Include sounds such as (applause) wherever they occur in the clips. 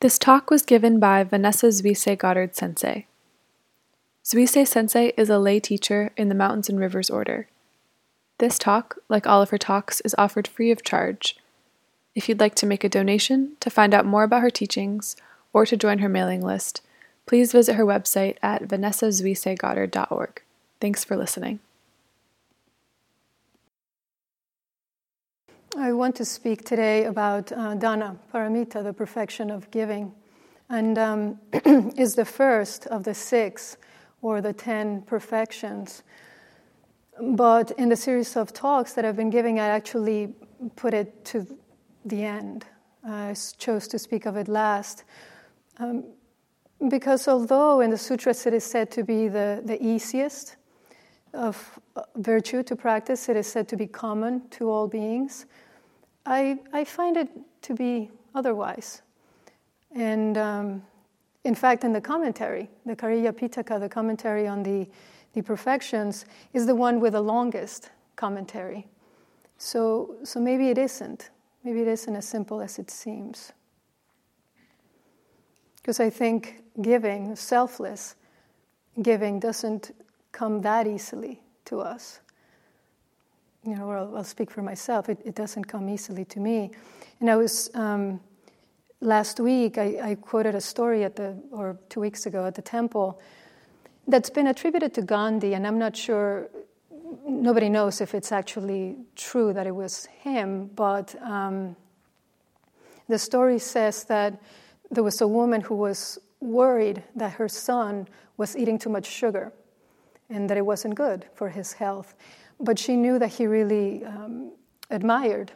This talk was given by Vanessa Zuisei Goddard Sensei. Zuisei Sensei is a lay teacher in the Mountains and Rivers Order. This talk, like all of her talks, is offered free of charge. If you'd like to make a donation to find out more about her teachings or to join her mailing list, please visit her website at vanessazuiseigoddard.org. Thanks for listening. I want to speak today about uh, dana, paramita, the perfection of giving, and um, (clears throat) is the first of the six or the ten perfections. But in the series of talks that I've been giving, I actually put it to the end. I chose to speak of it last. Um, because although in the sutras it is said to be the, the easiest of uh, virtue to practice, it is said to be common to all beings. I, I find it to be otherwise. And um, in fact, in the commentary, the Cariya Pitaka, the commentary on the, the perfections, is the one with the longest commentary. So, so maybe it isn't. Maybe it isn't as simple as it seems. Because I think giving, selfless giving, doesn't come that easily to us you know, I'll, I'll, speak for myself. It, it, doesn't come easily to me. And I was um, last week. I, I, quoted a story at the or two weeks ago at the temple that's been attributed to Gandhi, and I'm not sure. Nobody knows if it's actually true that it was him, but um, the story says that there was a woman who was worried that her son was eating too much sugar and that it wasn't good for his health. But she knew that he really um, admired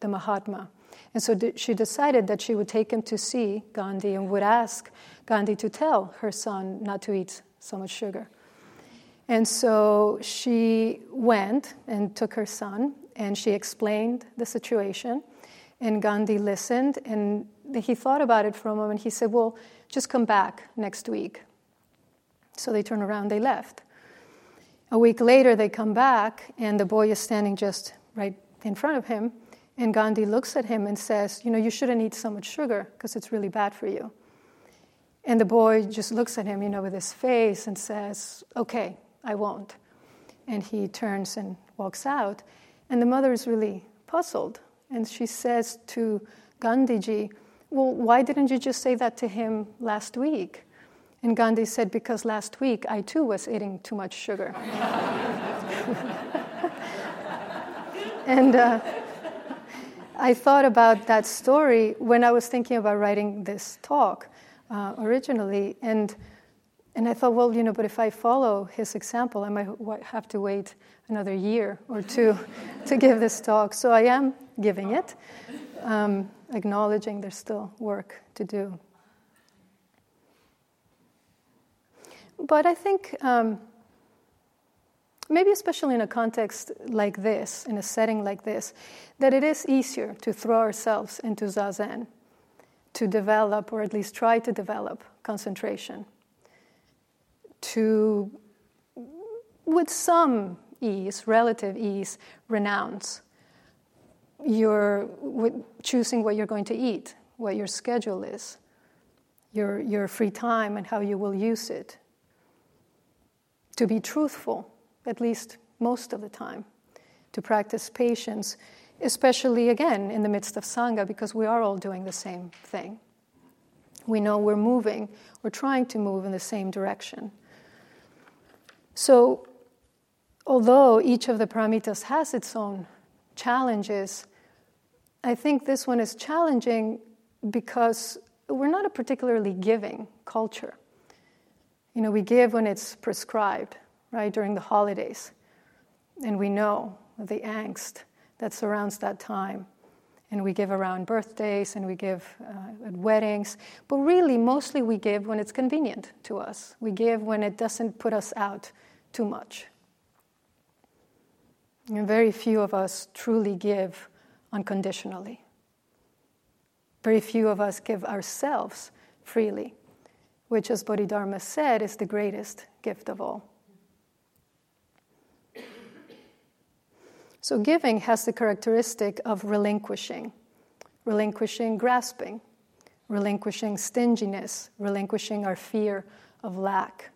the Mahatma. And so she decided that she would take him to see Gandhi and would ask Gandhi to tell her son not to eat so much sugar. And so she went and took her son and she explained the situation. And Gandhi listened and he thought about it for a moment. He said, Well, just come back next week. So they turned around, they left. A week later, they come back, and the boy is standing just right in front of him. And Gandhi looks at him and says, You know, you shouldn't eat so much sugar because it's really bad for you. And the boy just looks at him, you know, with his face and says, Okay, I won't. And he turns and walks out. And the mother is really puzzled. And she says to Gandhiji, Well, why didn't you just say that to him last week? And Gandhi said, Because last week I too was eating too much sugar. (laughs) and uh, I thought about that story when I was thinking about writing this talk uh, originally. And, and I thought, well, you know, but if I follow his example, I might have to wait another year or two (laughs) to give this talk. So I am giving it, um, acknowledging there's still work to do. But I think um, maybe, especially in a context like this, in a setting like this, that it is easier to throw ourselves into zazen, to develop, or at least try to develop, concentration, to, with some ease, relative ease, renounce your choosing what you're going to eat, what your schedule is, your, your free time, and how you will use it to be truthful, at least most of the time, to practice patience, especially again in the midst of Sangha, because we are all doing the same thing. We know we're moving, we're trying to move in the same direction. So, although each of the paramitas has its own challenges, I think this one is challenging because we're not a particularly giving culture. You know, we give when it's prescribed, right, during the holidays. And we know the angst that surrounds that time. And we give around birthdays and we give uh, at weddings. But really, mostly we give when it's convenient to us. We give when it doesn't put us out too much. And very few of us truly give unconditionally. Very few of us give ourselves freely which, as Bodhidharma said, is the greatest gift of all. So, giving has the characteristic of relinquishing, relinquishing grasping, relinquishing stinginess, relinquishing our fear of lack.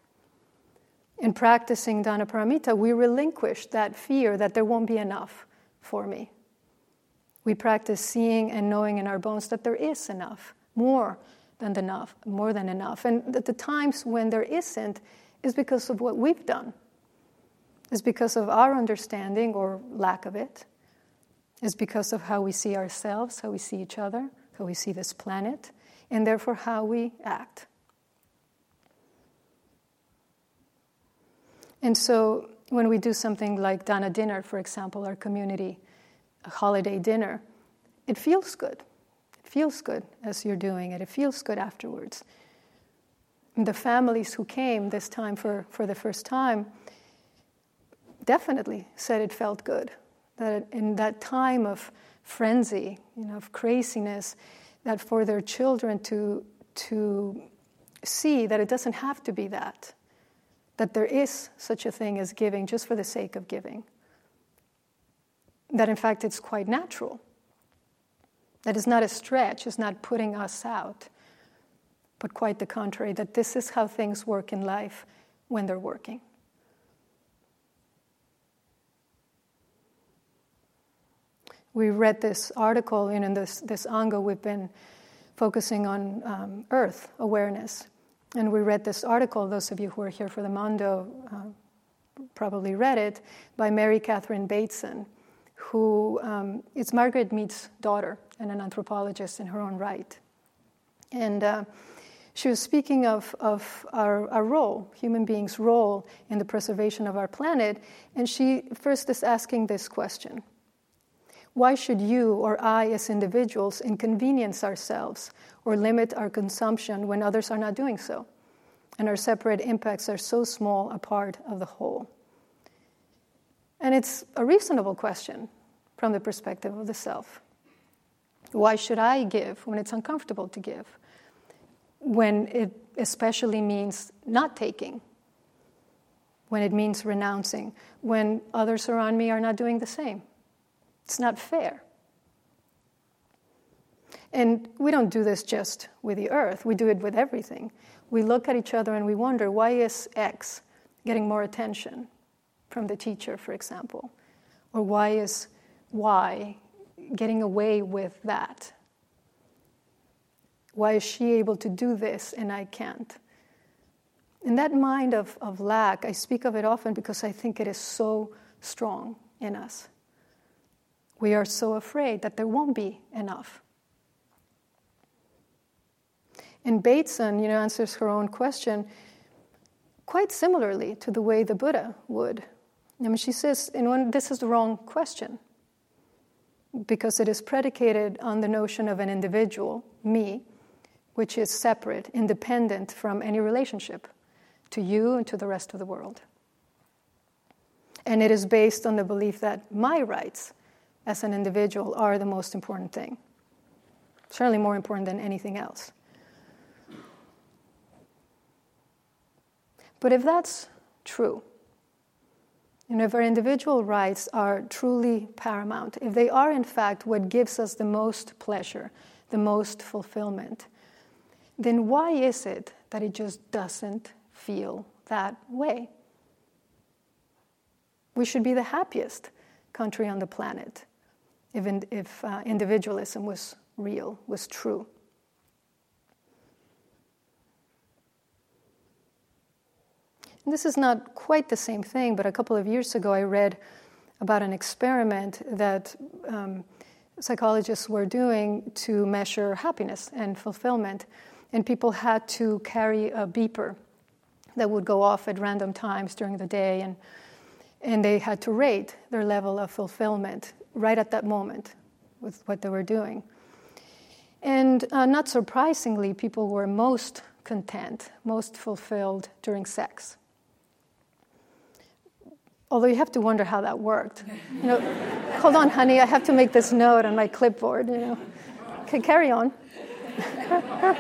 In practicing Danaparamita, we relinquish that fear that there won't be enough for me. We practice seeing and knowing in our bones that there is enough, more than enough, more than enough. And that the times when there isn't is because of what we've done. Is because of our understanding or lack of it. it. Is because of how we see ourselves, how we see each other, how we see this planet, and therefore how we act. And so when we do something like Dana dinner, for example, our community a holiday dinner, it feels good. Feels good as you're doing it. It feels good afterwards. And the families who came this time for, for the first time definitely said it felt good. That in that time of frenzy, you know, of craziness, that for their children to, to see that it doesn't have to be that, that there is such a thing as giving just for the sake of giving, that in fact it's quite natural, that it's not a stretch, it's not putting us out, but quite the contrary, that this is how things work in life when they're working. we read this article you know, in this, this ango we've been focusing on um, earth awareness and we read this article those of you who are here for the Mondo uh, probably read it by mary catherine bateson who um, is margaret mead's daughter and an anthropologist in her own right and uh, she was speaking of, of our, our role, human beings' role in the preservation of our planet, and she first is asking this question why should you or I, as individuals, inconvenience ourselves or limit our consumption when others are not doing so? And our separate impacts are so small a part of the whole. And it's a reasonable question from the perspective of the self. Why should I give when it's uncomfortable to give? When it especially means not taking, when it means renouncing, when others around me are not doing the same. It's not fair. And we don't do this just with the earth, we do it with everything. We look at each other and we wonder why is X getting more attention from the teacher, for example? Or why is Y getting away with that? Why is she able to do this and I can't? And that mind of, of lack, I speak of it often because I think it is so strong in us. We are so afraid that there won't be enough. And Bateson, you know, answers her own question quite similarly to the way the Buddha would. I mean, she says, in one, this is the wrong question because it is predicated on the notion of an individual, me, which is separate, independent from any relationship to you and to the rest of the world. And it is based on the belief that my rights as an individual are the most important thing. Certainly more important than anything else. But if that's true, and if our individual rights are truly paramount, if they are in fact what gives us the most pleasure, the most fulfillment, then why is it that it just doesn't feel that way? We should be the happiest country on the planet if, in, if uh, individualism was real, was true. This is not quite the same thing, but a couple of years ago I read about an experiment that um, psychologists were doing to measure happiness and fulfillment. And people had to carry a beeper that would go off at random times during the day, and, and they had to rate their level of fulfillment right at that moment with what they were doing. And uh, not surprisingly, people were most content, most fulfilled during sex. Although you have to wonder how that worked. You know, hold on, honey, I have to make this note on my clipboard. You know, okay, carry on. (laughs)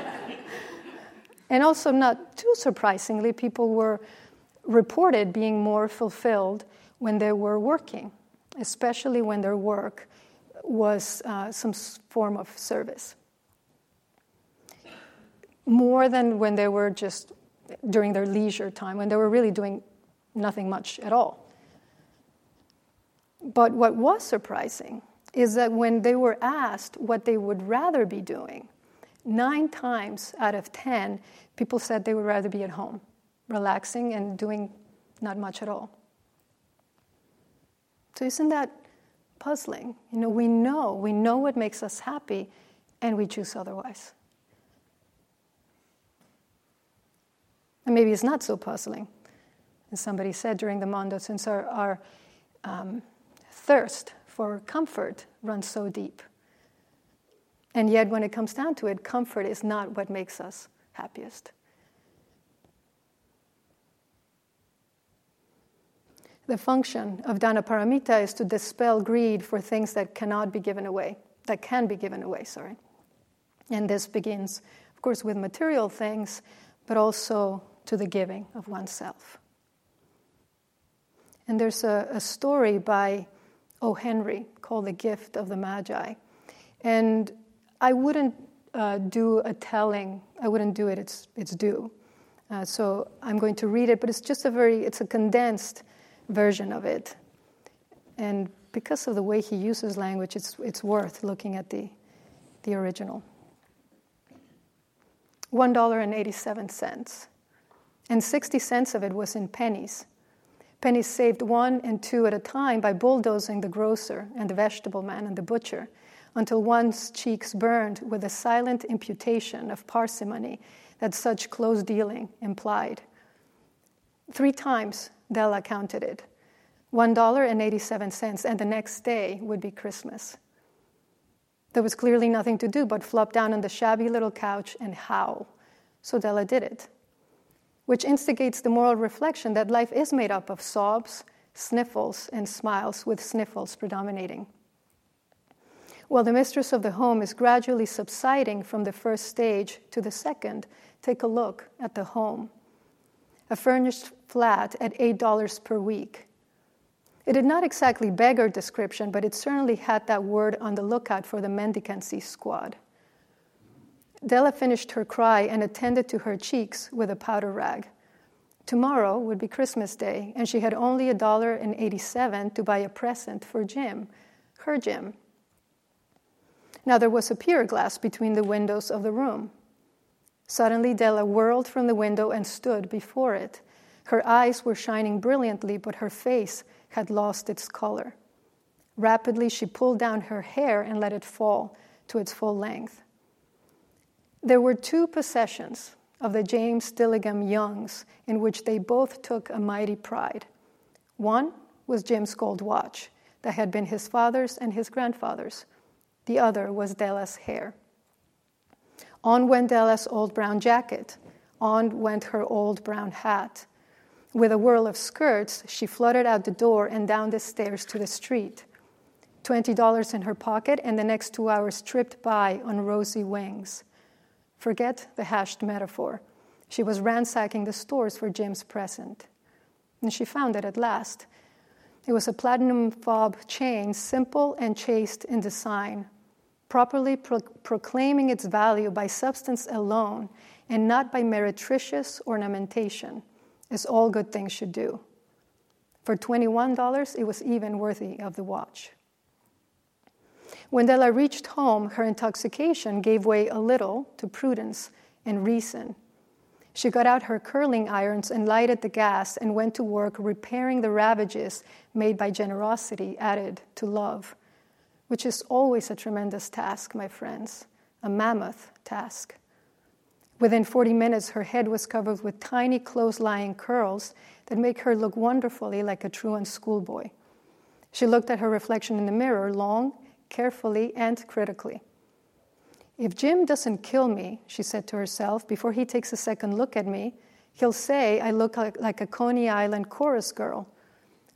and also, not too surprisingly, people were reported being more fulfilled when they were working especially when their work was uh, some form of service. more than when they were just during their leisure time, when they were really doing nothing much at all. But what was surprising is that when they were asked what they would rather be doing, nine times out of ten, people said they would rather be at home, relaxing and doing not much at all. So, isn't that puzzling? You know, we know, we know what makes us happy, and we choose otherwise. And maybe it's not so puzzling. As somebody said during the Mondo, since our, our um, thirst for comfort runs so deep. And yet, when it comes down to it, comfort is not what makes us happiest. The function of Danaparamita is to dispel greed for things that cannot be given away, that can be given away, sorry. And this begins, of course, with material things, but also to the giving of oneself. And there's a, a story by O. Henry called The Gift of the Magi. And I wouldn't uh, do a telling, I wouldn't do it its, its due. Uh, so I'm going to read it, but it's just a very, it's a condensed version of it. And because of the way he uses language, it's, it's worth looking at the, the original. $1.87. And 60 cents of it was in pennies. Pennies saved one and two at a time by bulldozing the grocer and the vegetable man and the butcher until one's cheeks burned with the silent imputation of parsimony that such close dealing implied. Three times Della counted it $1.87, and the next day would be Christmas. There was clearly nothing to do but flop down on the shabby little couch and howl. So Della did it, which instigates the moral reflection that life is made up of sobs, sniffles, and smiles, with sniffles predominating. While the mistress of the home is gradually subsiding from the first stage to the second, take a look at the home. A furnished flat at $8 per week. It did not exactly beggar description, but it certainly had that word on the lookout for the mendicancy squad. Della finished her cry and attended to her cheeks with a powder rag. Tomorrow would be Christmas Day, and she had only a dollar and eighty-seven to buy a present for Jim, her Jim. Now there was a pier glass between the windows of the room. Suddenly, Della whirled from the window and stood before it. Her eyes were shining brilliantly, but her face had lost its color. Rapidly, she pulled down her hair and let it fall to its full length. There were two possessions of the James Dillingham Youngs in which they both took a mighty pride. One was Jim's gold watch that had been his father's and his grandfather's. The other was Della's hair. On went Della's old brown jacket. On went her old brown hat. With a whirl of skirts, she fluttered out the door and down the stairs to the street. $20 in her pocket, and the next two hours tripped by on rosy wings. Forget the hashed metaphor. She was ransacking the stores for Jim's present. And she found it at last. It was a platinum fob chain, simple and chaste in design, properly pro- proclaiming its value by substance alone and not by meretricious ornamentation, as all good things should do. For $21, it was even worthy of the watch. When Della reached home, her intoxication gave way a little to prudence and reason. She got out her curling irons and lighted the gas and went to work repairing the ravages made by generosity added to love, which is always a tremendous task, my friends, a mammoth task. Within 40 minutes, her head was covered with tiny close lying curls that make her look wonderfully like a truant schoolboy. She looked at her reflection in the mirror long carefully and critically. If Jim doesn't kill me, she said to herself, before he takes a second look at me, he'll say I look like, like a Coney Island chorus girl.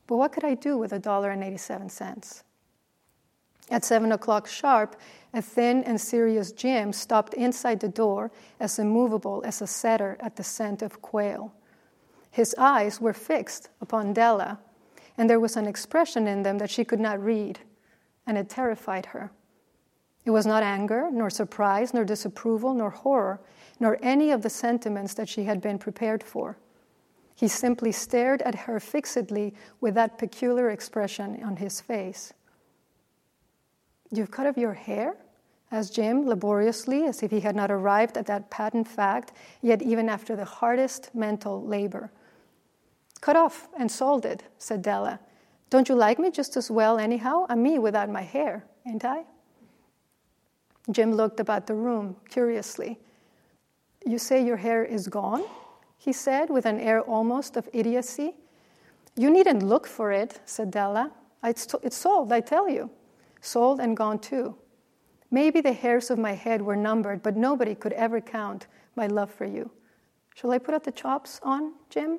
But what could I do with a dollar and 87 cents? At seven o'clock sharp, a thin and serious Jim stopped inside the door as immovable as a setter at the scent of quail. His eyes were fixed upon Della, and there was an expression in them that she could not read and it terrified her. It was not anger, nor surprise, nor disapproval, nor horror, nor any of the sentiments that she had been prepared for. He simply stared at her fixedly with that peculiar expression on his face. You've cut off your hair? asked Jim laboriously, as if he had not arrived at that patent fact, yet even after the hardest mental labor. Cut off and salted, said Della. Don't you like me just as well, anyhow? I'm me without my hair, ain't I? Jim looked about the room curiously. You say your hair is gone? he said with an air almost of idiocy. You needn't look for it, said Della. It's, t- it's sold, I tell you. Sold and gone too. Maybe the hairs of my head were numbered, but nobody could ever count my love for you. Shall I put out the chops on, Jim?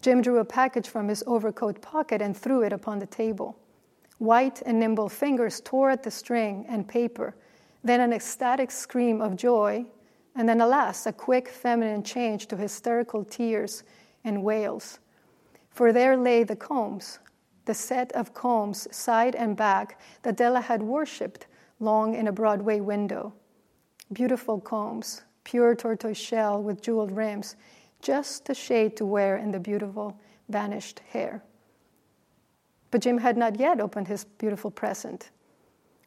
Jim drew a package from his overcoat pocket and threw it upon the table. White and nimble fingers tore at the string and paper, then an ecstatic scream of joy, and then, alas, a quick feminine change to hysterical tears and wails. For there lay the combs, the set of combs, side and back, that Della had worshipped long in a Broadway window. Beautiful combs, pure tortoise shell with jeweled rims, just a shade to wear in the beautiful vanished hair. But Jim had not yet opened his beautiful present.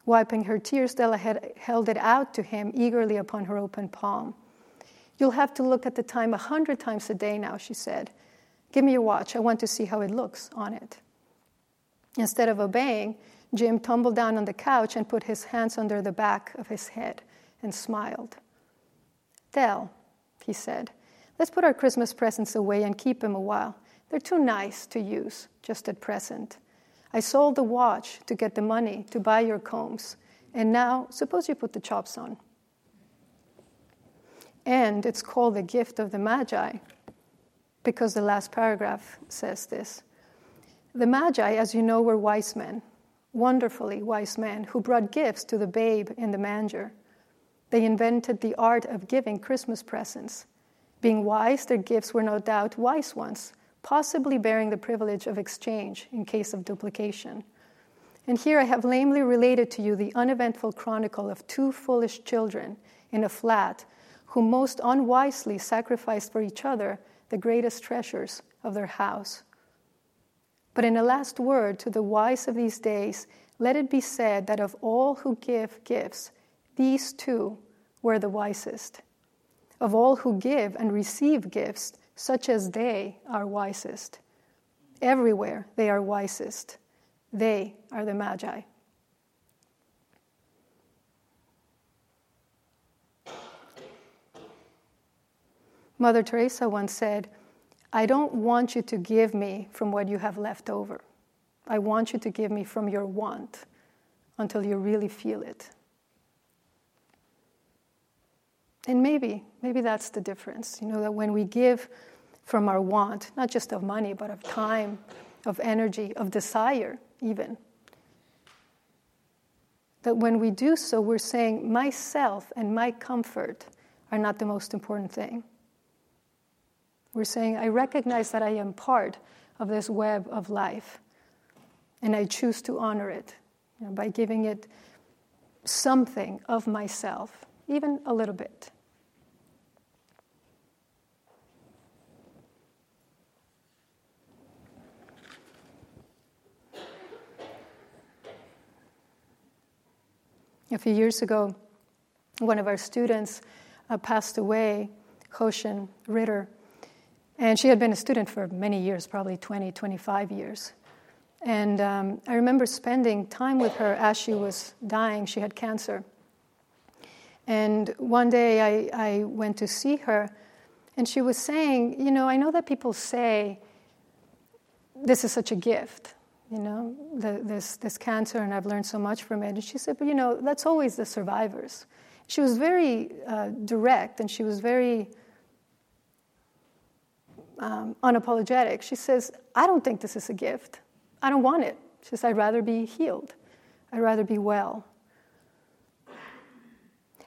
Wiping her tears, Della had held it out to him eagerly upon her open palm. You'll have to look at the time a hundred times a day now, she said. Give me your watch. I want to see how it looks on it. Instead of obeying, Jim tumbled down on the couch and put his hands under the back of his head and smiled. Dell, he said, let's put our Christmas presents away and keep them a while. They're too nice to use just at present. I sold the watch to get the money to buy your combs. And now, suppose you put the chops on. And it's called the gift of the Magi, because the last paragraph says this. The Magi, as you know, were wise men, wonderfully wise men, who brought gifts to the babe in the manger. They invented the art of giving Christmas presents. Being wise, their gifts were no doubt wise ones possibly bearing the privilege of exchange in case of duplication. And here I have lamely related to you the uneventful chronicle of two foolish children in a flat who most unwisely sacrificed for each other the greatest treasures of their house. But in a last word to the wise of these days, let it be said that of all who give gifts, these two were the wisest. Of all who give and receive gifts, such as they are wisest. Everywhere they are wisest. They are the Magi. Mother Teresa once said, I don't want you to give me from what you have left over. I want you to give me from your want until you really feel it. And maybe, maybe that's the difference. You know, that when we give from our want, not just of money, but of time, of energy, of desire, even, that when we do so, we're saying, myself and my comfort are not the most important thing. We're saying, I recognize that I am part of this web of life, and I choose to honor it you know, by giving it something of myself even a little bit. A few years ago, one of our students uh, passed away, Hoshin Ritter, and she had been a student for many years, probably 20, 25 years. And um, I remember spending time with her as she was dying. She had cancer. And one day I, I went to see her, and she was saying, You know, I know that people say this is such a gift, you know, the, this, this cancer, and I've learned so much from it. And she said, But you know, that's always the survivors. She was very uh, direct and she was very um, unapologetic. She says, I don't think this is a gift. I don't want it. She says, I'd rather be healed, I'd rather be well.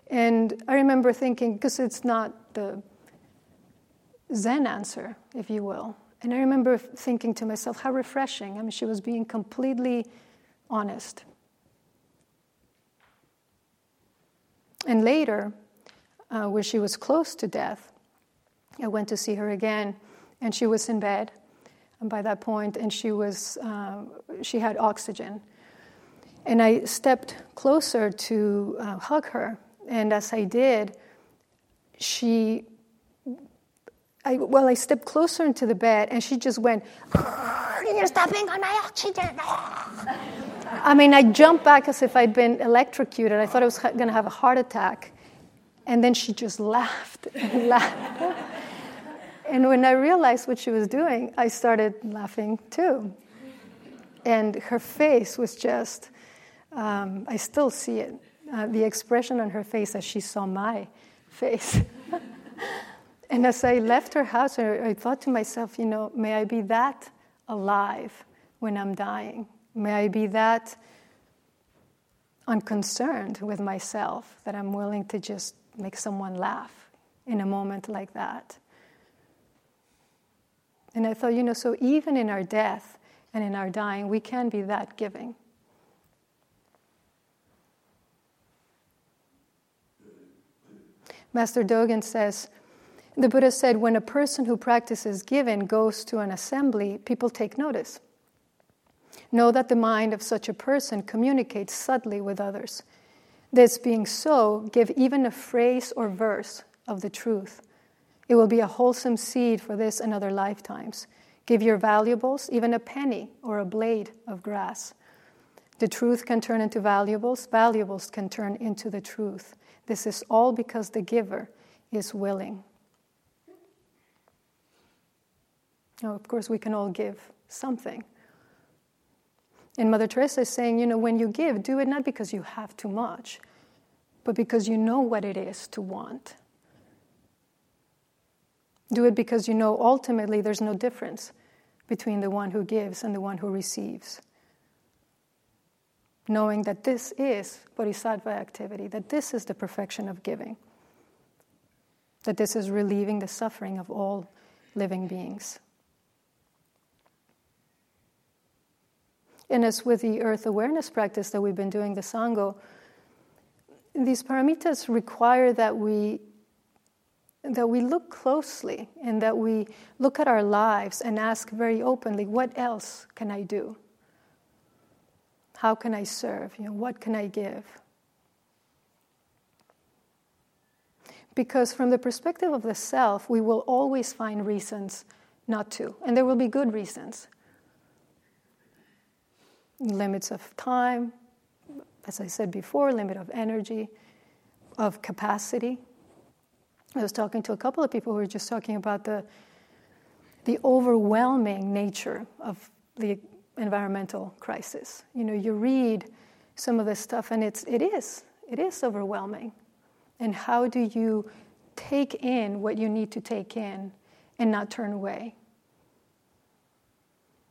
And I remember thinking, because it's not the Zen answer, if you will. And I remember thinking to myself, how refreshing. I mean, she was being completely honest. And later, uh, where she was close to death, I went to see her again, and she was in bed and by that point, and she was uh, she had oxygen. And I stepped closer to uh, hug her, and as I did, she. I, well, I stepped closer into the bed, and she just went, "You're stepping on my oxygen." I mean, I jumped back as if I'd been electrocuted. I thought I was going to have a heart attack. And then she just laughed and (laughs) laughed. and when I realized what she was doing, I started laughing too. And her face was just, um, I still see it, uh, the expression on her face as she saw my (laughs) face. (laughs) and as I left her house, I, I thought to myself, you know, may I be that alive when I'm dying. May I be that unconcerned with myself that I'm willing to just make someone laugh in a moment like that. And I thought, you know, so even in our death and in our dying, we can be that giving. Master Dogen says, the Buddha said, when a person who practices giving goes to an assembly, people take notice. Know that the mind of such a person communicates subtly with others. This being so, give even a phrase or verse of the truth. It will be a wholesome seed for this and other lifetimes. Give your valuables, even a penny or a blade of grass. The truth can turn into valuables, valuables can turn into the truth. This is all because the giver is willing. Now, of course, we can all give something. And Mother Teresa is saying, you know, when you give, do it not because you have too much, but because you know what it is to want. Do it because you know ultimately there's no difference between the one who gives and the one who receives. Knowing that this is bodhisattva activity, that this is the perfection of giving, that this is relieving the suffering of all living beings. And as with the earth awareness practice that we've been doing, the Sangha, these paramitas require that we that we look closely and that we look at our lives and ask very openly, what else can I do? How can I serve? You know, what can I give? Because from the perspective of the self, we will always find reasons not to, and there will be good reasons limits of time, as I said before, limit of energy, of capacity. I was talking to a couple of people who were just talking about the, the overwhelming nature of the environmental crisis. You know, you read some of this stuff and it's, it is, it is overwhelming. And how do you take in what you need to take in and not turn away?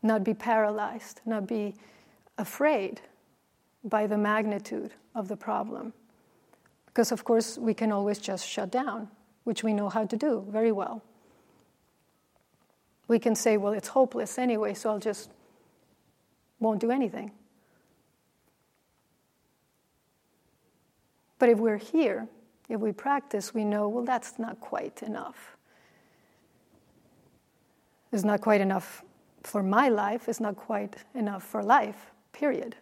Not be paralyzed, not be afraid by the magnitude of the problem. Because, of course, we can always just shut down, which we know how to do very well. We can say, well, it's hopeless anyway, so I'll just won't do anything. But if we're here, if we practice, we know, well, that's not quite enough. It's not quite enough for my life, it's not quite enough for life period.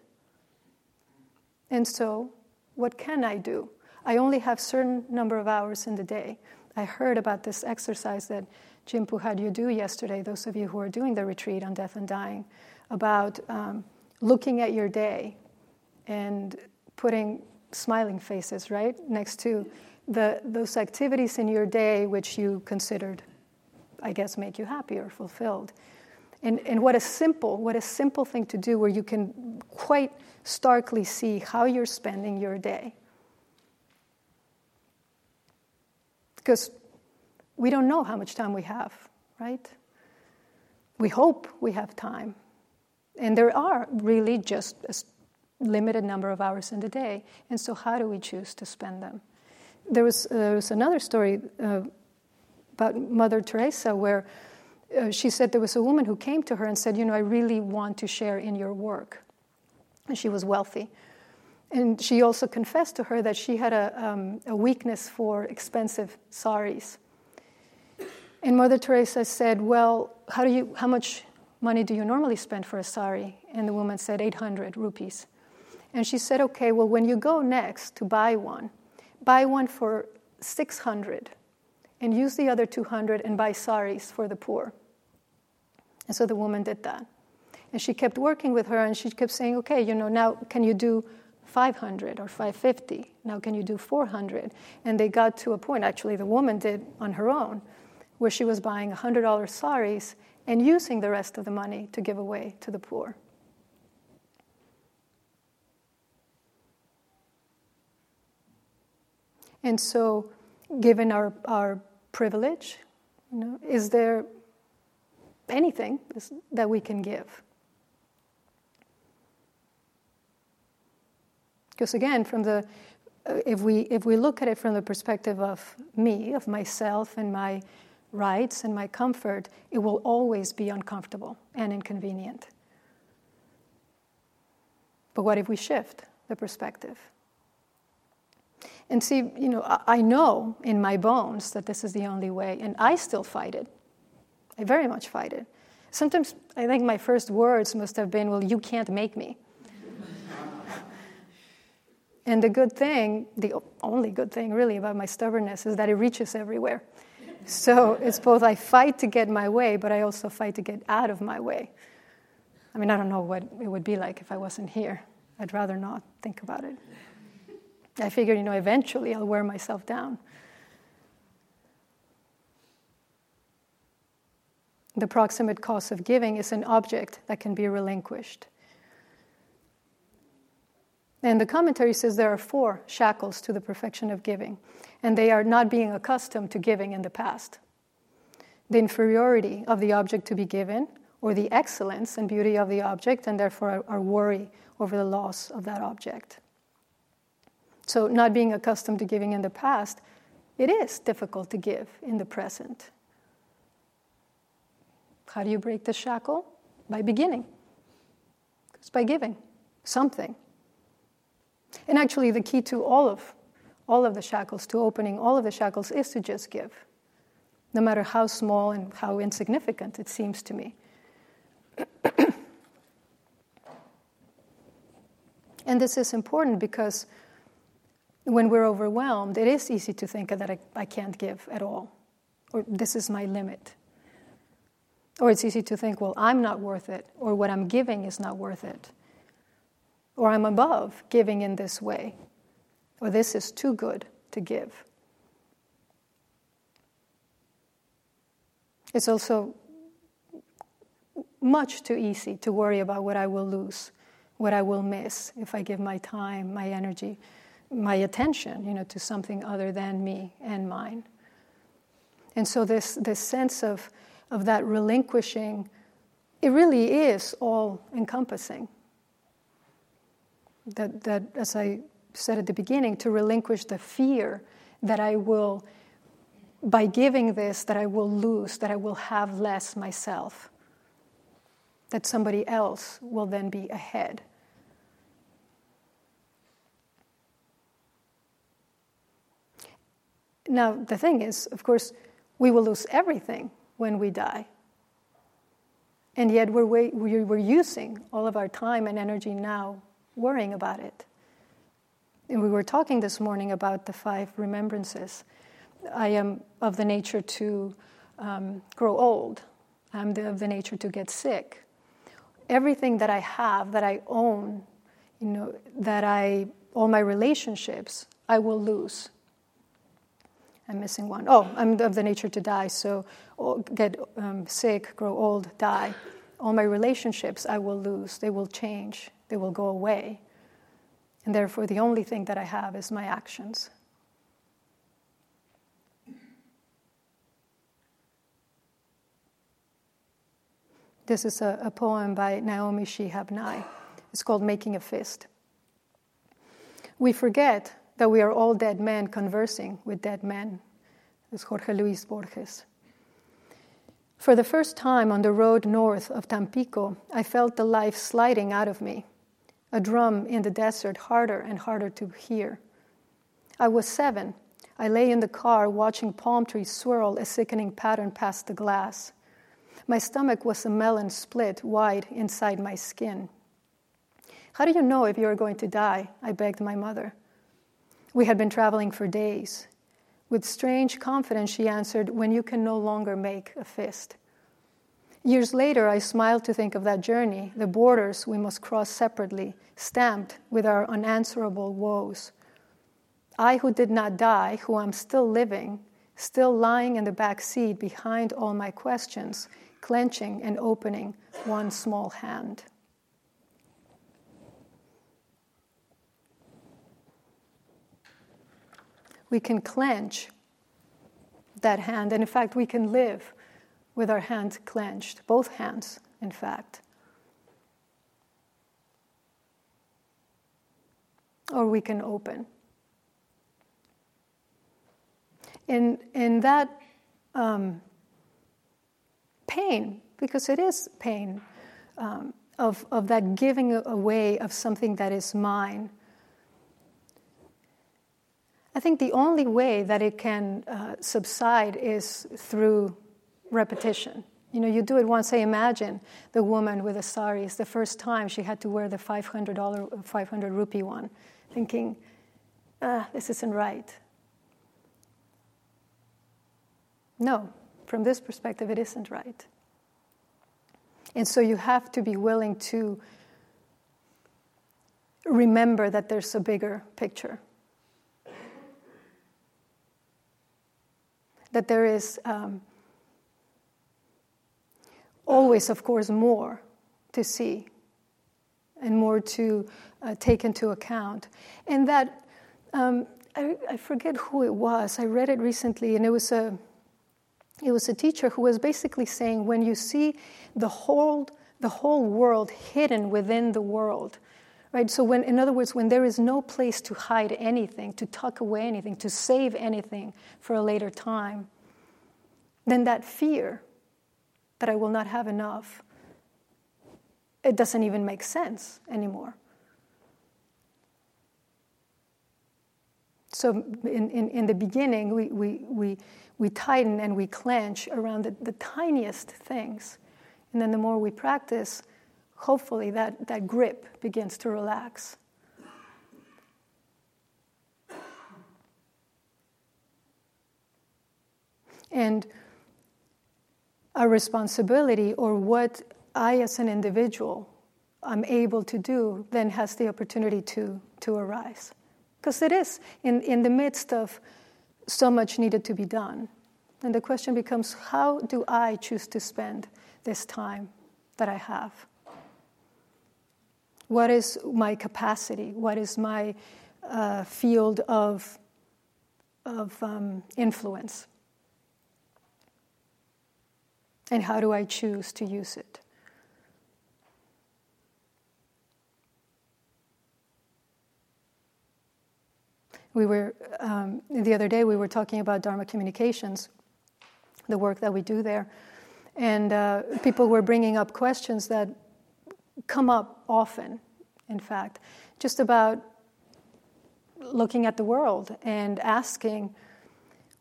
And so, what can I do? I only have certain number of hours in the day. I heard about this exercise that Jimpu had you do yesterday, those of you who are doing the retreat on death and dying, about um, looking at your day and putting smiling faces, right, next to the, those activities in your day which you considered, I guess, make you happy or fulfilled. And, and what a simple, what a simple thing to do where you can quite starkly see how you're spending your day. Because we don't know how much time we have, right? We hope we have time. And there are really just a limited number of hours in the day. And so, how do we choose to spend them? There was, uh, there was another story uh, about Mother Teresa where uh, she said there was a woman who came to her and said, You know, I really want to share in your work. And she was wealthy. And she also confessed to her that she had a, um, a weakness for expensive saris. And Mother Teresa said, Well, how, do you, how much money do you normally spend for a sari? And the woman said, 800 rupees. And she said, Okay, well, when you go next to buy one, buy one for 600 and use the other 200 and buy saris for the poor. And so the woman did that. And she kept working with her and she kept saying, Okay, you know, now can you do 500 or 550? Now can you do 400? And they got to a point, actually, the woman did on her own, where she was buying $100 saris and using the rest of the money to give away to the poor. And so, given our, our privilege, you know, is there anything that we can give? Because again, from the if we if we look at it from the perspective of me, of myself and my rights and my comfort, it will always be uncomfortable and inconvenient. But what if we shift the perspective? And see, you know, I know in my bones that this is the only way, and I still fight it. I very much fight it. Sometimes I think my first words must have been, Well, you can't make me. (laughs) and the good thing, the only good thing really about my stubbornness is that it reaches everywhere. So it's both I fight to get my way, but I also fight to get out of my way. I mean, I don't know what it would be like if I wasn't here. I'd rather not think about it. I figured, you know, eventually I'll wear myself down. The proximate cause of giving is an object that can be relinquished. And the commentary says there are four shackles to the perfection of giving, and they are not being accustomed to giving in the past. The inferiority of the object to be given, or the excellence and beauty of the object, and therefore our worry over the loss of that object. So, not being accustomed to giving in the past, it is difficult to give in the present. How do you break the shackle? By beginning. It's by giving something. And actually, the key to all of, all of the shackles, to opening all of the shackles, is to just give, no matter how small and how insignificant it seems to me. (clears throat) and this is important because when we're overwhelmed, it is easy to think that I, I can't give at all, or this is my limit. Or it's easy to think, well, I'm not worth it, or what I'm giving is not worth it or I'm above giving in this way, or this is too good to give. It's also much too easy to worry about what I will lose, what I will miss if I give my time, my energy, my attention, you know, to something other than me and mine. And so this, this sense of, of that relinquishing, it really is all encompassing that, that, as I said at the beginning, to relinquish the fear that I will, by giving this, that I will lose, that I will have less myself, that somebody else will then be ahead. Now, the thing is, of course, we will lose everything when we die. And yet, we're, we're using all of our time and energy now worrying about it. We were talking this morning about the five remembrances. I am of the nature to um, grow old, I'm the, of the nature to get sick. Everything that I have, that I own, you know, that I, all my relationships, I will lose. I'm missing one. Oh, I'm of the nature to die, so get um, sick, grow old, die. All my relationships I will lose, they will change they will go away. And therefore, the only thing that I have is my actions. This is a, a poem by Naomi Shihab Nye. It's called Making a Fist. We forget that we are all dead men conversing with dead men. It's Jorge Luis Borges. For the first time on the road north of Tampico, I felt the life sliding out of me. A drum in the desert, harder and harder to hear. I was seven. I lay in the car watching palm trees swirl a sickening pattern past the glass. My stomach was a melon split wide inside my skin. How do you know if you're going to die? I begged my mother. We had been traveling for days. With strange confidence, she answered, When you can no longer make a fist. Years later, I smiled to think of that journey, the borders we must cross separately, stamped with our unanswerable woes. I, who did not die, who am still living, still lying in the back seat behind all my questions, clenching and opening one small hand. We can clench that hand, and in fact, we can live with our hands clenched, both hands, in fact. Or we can open. In, in that um, pain, because it is pain, um, of, of that giving away of something that is mine, I think the only way that it can uh, subside is through repetition. You know, you do it once. Say, imagine the woman with the sari. It's the first time she had to wear the $500, 500 rupee one, thinking, ah, this isn't right. No, from this perspective, it isn't right. And so you have to be willing to remember that there's a bigger picture. That there is um, always, of course, more to see and more to uh, take into account. And that, um, I, I, forget who it was, I read it recently, and it was, a, it was a teacher who was basically saying when you see the whole, the whole world hidden within the world, right? So, when, in other words, when there is no place to hide anything, to tuck away anything, to save anything for a later time, then that fear that I will not have enough, it doesn't even make sense anymore. So, in, in, in the beginning, we, we, we, we tighten and we clench around the, the tiniest things. And then the more we practice, hopefully that, that grip begins to relax. And a responsibility or what I, as an individual, I'm able to do, then has the opportunity to, to arise. Because it is in, in the midst of so much needed to be done. And the question becomes how do I choose to spend this time that I have? What is my capacity? What is my uh, field of, of um, influence? And how do I choose to use it? We were, um, the other day, we were talking about Dharma communications, the work that we do there. And uh, people were bringing up questions that come up often, in fact, just about looking at the world and asking,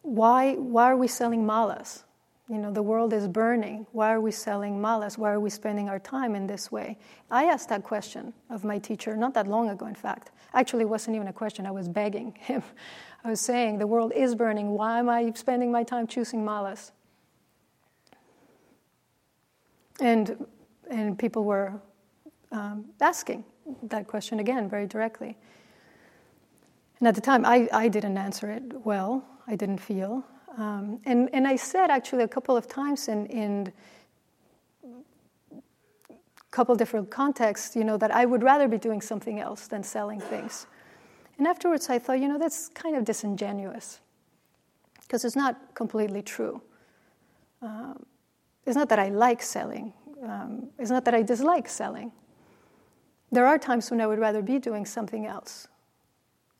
why, why are we selling malas? You know, the world is burning. Why are we selling malas? Why are we spending our time in this way? I asked that question of my teacher not that long ago, in fact. Actually, it wasn't even a question, I was begging (laughs) him. I was saying, the world is burning. Why am I spending my time choosing malas? And, and people were um, asking that question again very directly. And at the time, I, I didn't answer it well. I didn't feel. Um, and, and I said actually a couple of times in, in a couple different contexts, you know, that I would rather be doing something else than selling things. And afterwards I thought, you know, that's kind of disingenuous because it's not completely true. Um, it's not that I like selling, um, it's not that I dislike selling. There are times when I would rather be doing something else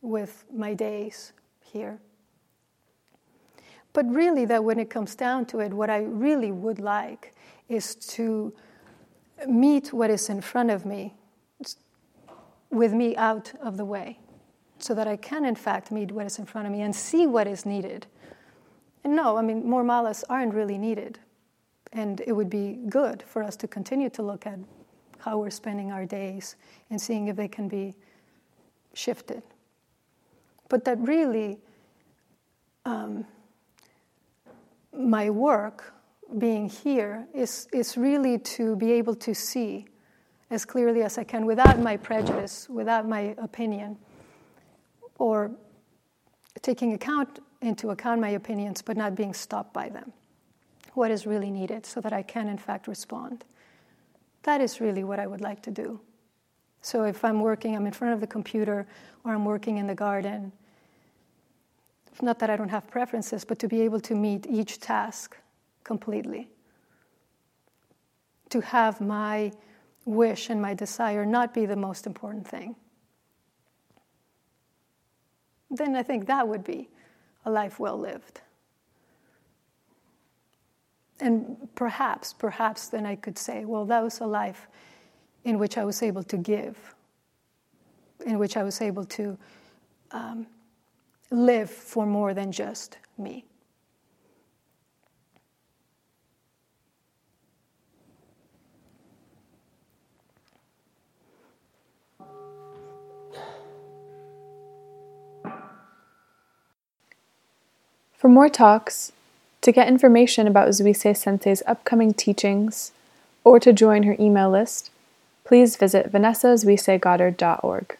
with my days here. But really, that when it comes down to it, what I really would like is to meet what is in front of me with me out of the way so that I can, in fact, meet what is in front of me and see what is needed. And no, I mean, more malas aren't really needed. And it would be good for us to continue to look at how we're spending our days and seeing if they can be shifted. But that really, um, my work being here is, is really to be able to see as clearly as I can without my prejudice, without my opinion, or taking account into account my opinions but not being stopped by them. What is really needed so that I can, in fact, respond. That is really what I would like to do. So if I'm working, I'm in front of the computer or I'm working in the garden, not that I don't have preferences, but to be able to meet each task completely. To have my wish and my desire not be the most important thing. Then I think that would be a life well lived. And perhaps, perhaps then I could say, well, that was a life in which I was able to give, in which I was able to um, live for more than just me. For more talks, to get information about Zuisei Sensei's upcoming teachings, or to join her email list, please visit vanessazuiseigoddard.org.